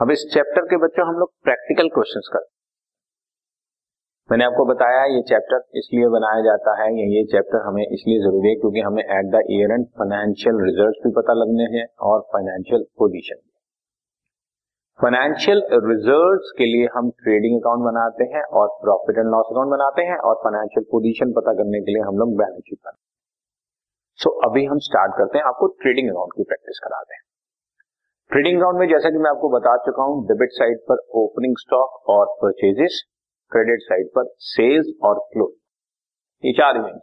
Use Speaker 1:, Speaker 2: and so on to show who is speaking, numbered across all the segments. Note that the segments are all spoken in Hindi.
Speaker 1: अब इस चैप्टर के बच्चों हम लोग प्रैक्टिकल क्वेश्चंस करते मैंने आपको बताया ये चैप्टर इसलिए बनाया जाता है या ये चैप्टर हमें इसलिए ज़रूरी है क्योंकि हमें at the year end financial result भी पता लगने हैं और फाइनेंशियल पोजीशन फाइनेंशियल रिजल्ट्स के लिए हम ट्रेडिंग अकाउंट बनाते हैं और प्रॉफिट एंड लॉस अकाउंट बनाते हैं और फाइनेंशियल पोजीशन पता करने के लिए हम लोग बैलेंस शीट बनाते हैं। सो so, अभी हम स्टार्ट करते हैं आपको ट्रेडिंग अकाउंट की प्रैक्टिस कराते हैं। ट्रेडिंग अकाउंट में जैसा कि मैं आपको बता चुका हूँ डेबिट साइड पर ओपनिंग स्टॉक और परचेजेस क्रेडिट साइड पर सेल्स और क्लोज ये चार इवेंट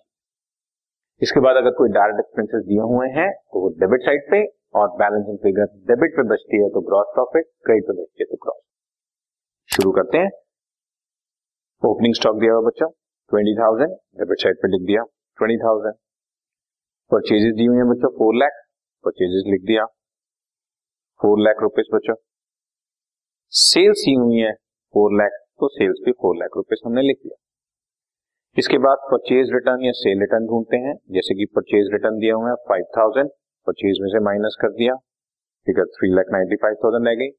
Speaker 1: इसके बाद अगर कोई डायरेक्ट एक्सपेंसेस दिए हुए हैं तो वो डेबिट साइड पे और बैलेंसिंग फिगर डेबिट पे बचती है तो ग्रॉस प्रॉफिट क्रेडिट पे बचती है तो ग्रॉस शुरू करते हैं। ओपनिंग स्टॉक दिया हुआ बच्चों ट्वेंटी थाउज़ेंड डेबिट साइड पे लिख दिया ट्वेंटी थाउज़ेंड परचेजेस दी हुई है बच्चों फोर लैख परचेजेस लिख दिया। फोर लाख रुपीज़ बच्चों। सेल्स ही हुई है फोर लैख तो सेल्स भी फोर लाख रुपीज़ हमने लिख लिया। इसके बाद परचेज रिटर्न या सेल रिटर्न ढूंढते हैं। जैसे कि परचेज रिटर्न दिया हुआ है, फाइव थाउज़ेंड, परचेज में से माइनस कर दिया। Figure three lakh ninety five thousand रह गई।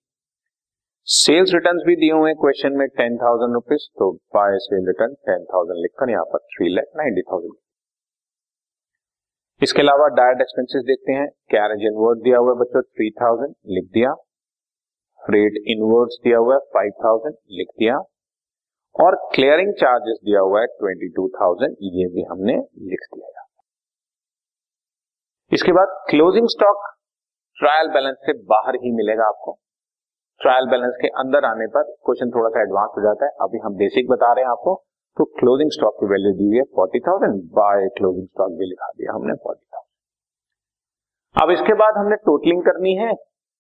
Speaker 1: सेल्स रिटर्न भी दिए हुए क्वेश्चन में, टेन थाउज़ेंड रुपीज़ तो by sale return ten thousand लिखकर यहाँ पर थ्री लाख नाइन्टी थाउज़ेंड। इसके अलावा डायरेक्ट एक्सपेंसेस देखते हैं। कैरेज इनवर्ड दिया हुआ है बच्चों थ्री थाउज़ेंड लिख दिया। फ्रेट इनवर्ड्स दिया हुआ है फाइव थाउज़ेंड लिख दिया। और क्लियरिंग चार्जेस दिया हुआ है ट्वेंटी टू थाउज़ेंड ये भी हमने लिख दिया इसके बाद क्लोजिंग स्टॉक ट्रायल बैलेंस से बाहर ही मिलेगा आपको। ट्रायल बैलेंस के अंदर आने पर क्वेश्चन थोड़ा सा एडवांस हो जाता है। अभी हम बेसिक बता रहे हैं आपको। तो क्लोजिंग स्टॉक की वैल्यू दी हुई है forty thousand by closing stock भी लिखा दिया हमने फोर्टी थाउज़ेंड अब इसके बाद हमने टोटलिंग करनी है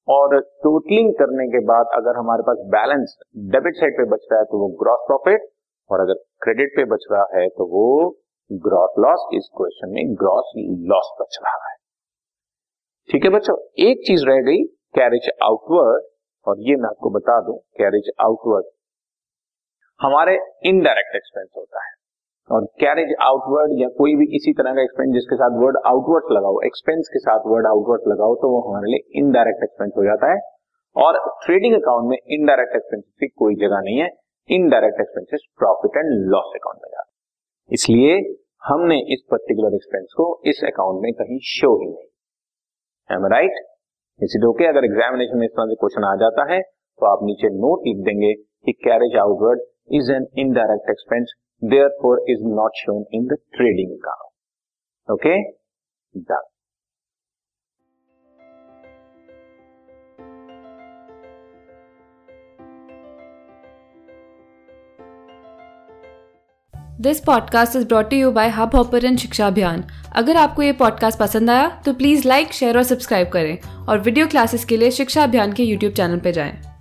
Speaker 1: और टोटलिंग करने के बाद अगर हमारे पास बैलेंस डेबिट साइड पे बच रहा है तो वो ग्रॉस प्रॉफिट और अगर क्रेडिट पे बच रहा है तो वो ग्रॉस लॉस इस क्वेश्चन में ग्रॉस लॉस बच रहा है। ठीक है बच्चों, एक चीज़ रह गई कैरेज आउटवर्ड और ये मैं आपको बता दूँ कैरेज आउटवर्ड हमारे इनडायरेक्ट एक्सपेंस होता है। और कैरेज आउटवर्ड या कोई भी इसी तरह का एक्सपेंस जिसके साथ वर्ड आउटवर्ड लगाओ एक्सपेंस के साथ वर्ड आउटवर्ड लगाओ तो वो हमारे लिए इनडायरेक्ट एक्सपेंस हो जाता है। और ट्रेडिंग अकाउंट में इनडायरेक्ट एक्सपेंसेस की कोई जगह नहीं है। Indirect expenses profit and loss account में जाते इसलिए हमने इस पर्टिकुलर एक्सपेंस को इस अकाउंट में कहीं शो ही नहीं। राइट इसी ओके अगर एग्जामिनेशन में इस तरह से क्वेश्चन आ जाता है तो आप नीचे नोट लिख देंगे कि carriage outward is an indirect expense therefore is not shown in the trading account. Okay? Done.
Speaker 2: This podcast is brought you by Hubhopper Shiksha Abhiyan अगर आपको ये पॉडकास्ट पसंद आया तो प्लीज़ लाइक शेयर और सब्सक्राइब करें और वीडियो क्लासेस के लिए शिक्षा अभियान के यूट्यूब चैनल पर जाएँ।